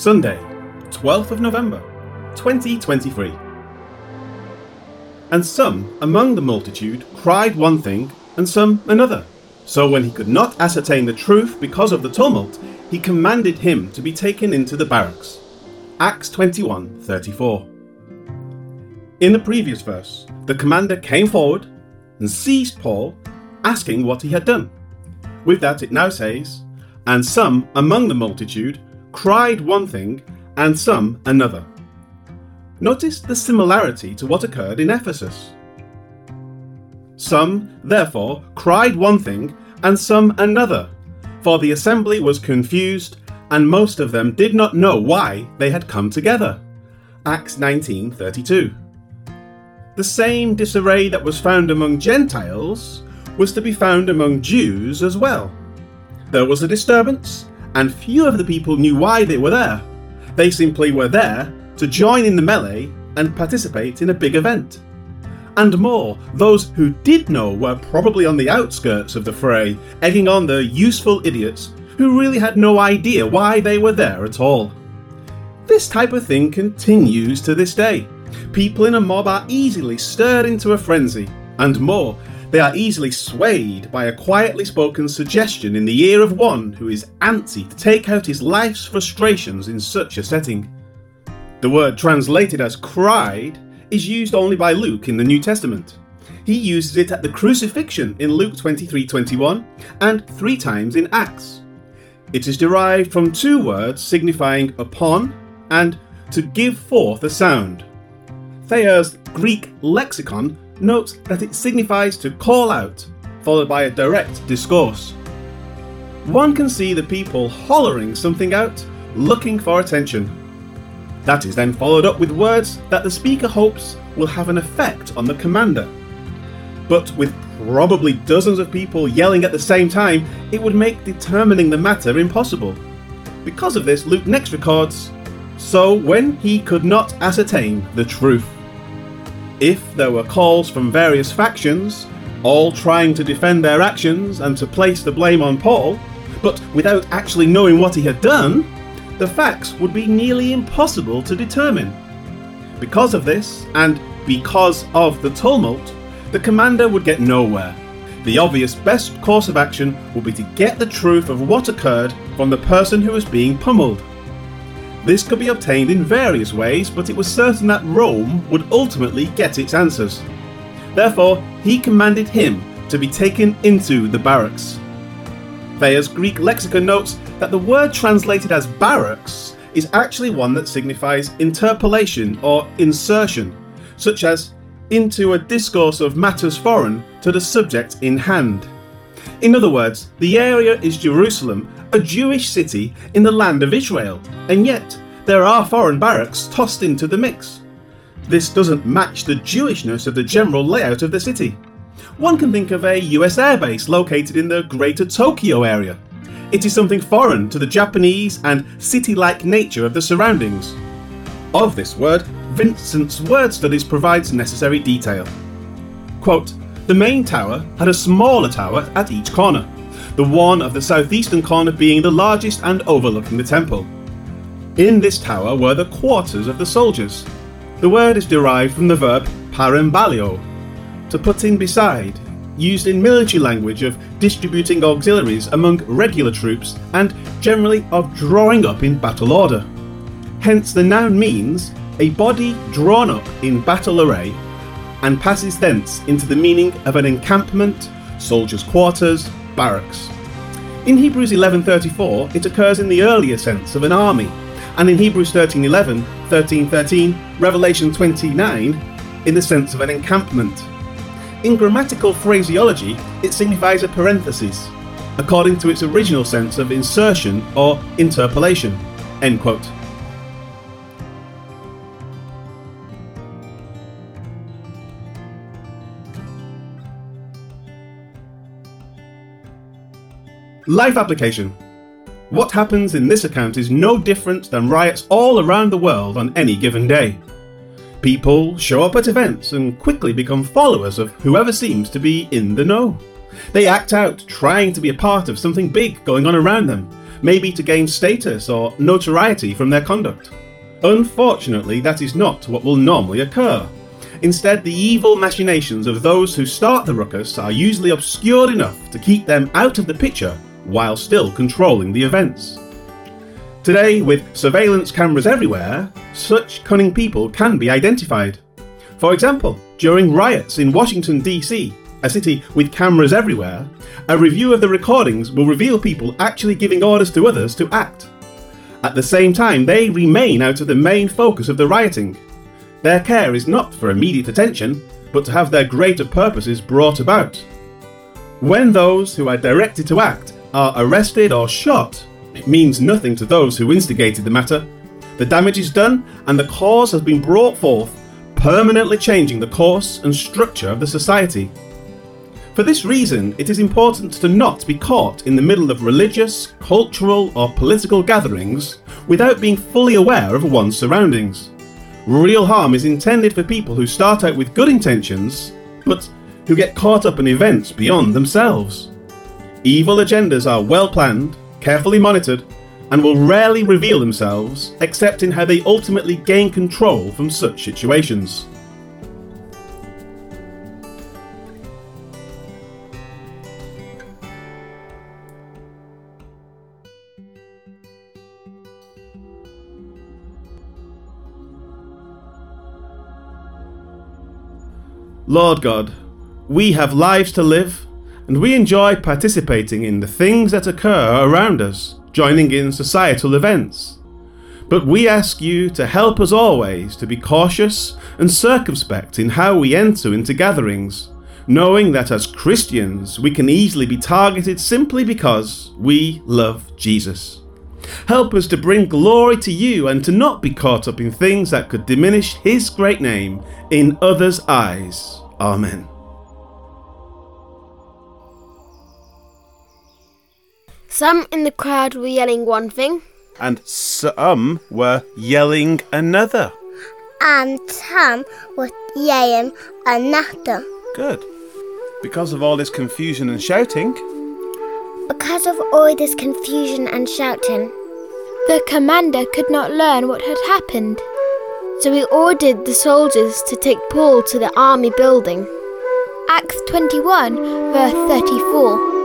Sunday, 12th of November, 2023. And some among the multitude cried one thing, and some another. So when he could not ascertain the truth because of the tumult, he commanded him to be taken into the barracks. Acts 21 34. In the previous verse, the commander came forward and seized Paul, asking what he had done. With that, it now says, And some among the multitude cried one thing, and some another. Notice the similarity to what occurred in Ephesus. Some, therefore, cried one thing, and some another, for the assembly was confused, and most of them did not know why they had come together. Acts 19:32. The same disarray that was found among Gentiles was to be found among Jews as well. There was a disturbance, and few of the people knew why they were there. They simply were there to join in the melee and participate in a big event. And more, those who did know were probably on the outskirts of the fray, egging on the useful idiots who really had no idea why they were there at all. This type of thing continues to this day. People in a mob are easily stirred into a frenzy, and more, they are easily swayed by a quietly spoken suggestion in the ear of one who is antsy to take out his life's frustrations in such a setting. The word translated as cried is used only by Luke in the New Testament. He uses it at the crucifixion in Luke 23:21 and 3 times in Acts. It is derived from two words signifying upon and to give forth a sound. Thayer's Greek lexicon notes that it signifies to call out, followed by a direct discourse. One can see the people hollering something out, looking for attention. That is then followed up with words that the speaker hopes will have an effect on the commander. But with probably dozens of people yelling at the same time, it would make determining the matter impossible. Because of this, Luke next records So when he could not ascertain the truth. If there were calls from various factions, all trying to defend their actions and to place the blame on Paul, but without actually knowing what he had done, the facts would be nearly impossible to determine. Because of this, and because of the tumult, the commander would get nowhere. The obvious best course of action would be to get the truth of what occurred from the person who was being pummeled. This could be obtained in various ways, but it was certain that Rome would ultimately get its answers. Therefore, he commanded him to be taken into the barracks. Thayer's Greek lexicon notes that the word translated as barracks is actually one that signifies interpolation or insertion, such as into a discourse of matters foreign to the subject in hand. In other words, the area is Jerusalem, a Jewish city in the land of Israel, and yet there are foreign barracks tossed into the mix. This doesn't match the Jewishness of the general layout of the city. One can think of a US airbase located in the greater Tokyo area. It is something foreign to the Japanese and city like nature of the surroundings. Of this word, Vincent's Word Studies provides necessary detail. Quote, the main tower had a smaller tower at each corner, the one of the southeastern corner being the largest and overlooking the temple. In this tower were the quarters of the soldiers. The word is derived from the verb parambalio, to put in beside, used in military language of distributing auxiliaries among regular troops and generally of drawing up in battle order. Hence, the noun means a body drawn up in battle array and passes thence into the meaning of an encampment, soldiers' quarters, barracks. In Hebrews 11:34, it occurs in the earlier sense of an army, and in Hebrews 13:11, 13:13, Revelation 29 in the sense of an encampment. In grammatical phraseology, it signifies a parenthesis, according to its original sense of insertion or interpolation. End quote. Life application. What happens in this account is no different than riots all around the world on any given day. People show up at events and quickly become followers of whoever seems to be in the know. They act out, trying to be a part of something big going on around them, maybe to gain status or notoriety from their conduct. Unfortunately, that is not what will normally occur. Instead, the evil machinations of those who start the ruckus are usually obscured enough to keep them out of the picture while still controlling the events. Today, with surveillance cameras everywhere, such cunning people can be identified. For example, during riots in Washington, D.C., a city with cameras everywhere, a review of the recordings will reveal people actually giving orders to others to act. At the same time, they remain out of the main focus of the rioting. Their care is not for immediate attention, but to have their greater purposes brought about. When those who are directed to act are arrested or shot, it means nothing to those who instigated the matter. The damage is done, and the cause has been brought forth, permanently changing the course and structure of the society. For this reason, it is important to not be caught in the middle of religious, cultural, or political gatherings without being fully aware of one's surroundings. Real harm is intended for people who start out with good intentions, but who get caught up in events beyond themselves. Evil agendas are well planned, carefully monitored, and will rarely reveal themselves except in how they ultimately gain control from such situations. Lord God, we have lives to live, and we enjoy participating in the things that occur around us, joining in societal events. But we ask you to help us always to be cautious and circumspect in how we enter into gatherings, knowing that as Christians we can easily be targeted simply because we love Jesus. Help us to bring glory to you and to not be caught up in things that could diminish His great name in others' eyes. Amen. Some in the crowd were yelling one thing, And some were yelling another. and some were yelling another. Good. Because of all this confusion and shouting, Because of all this confusion and shouting, the commander could not learn what had happened. So he ordered the soldiers to take Paul to the army building. Acts 21, verse 34.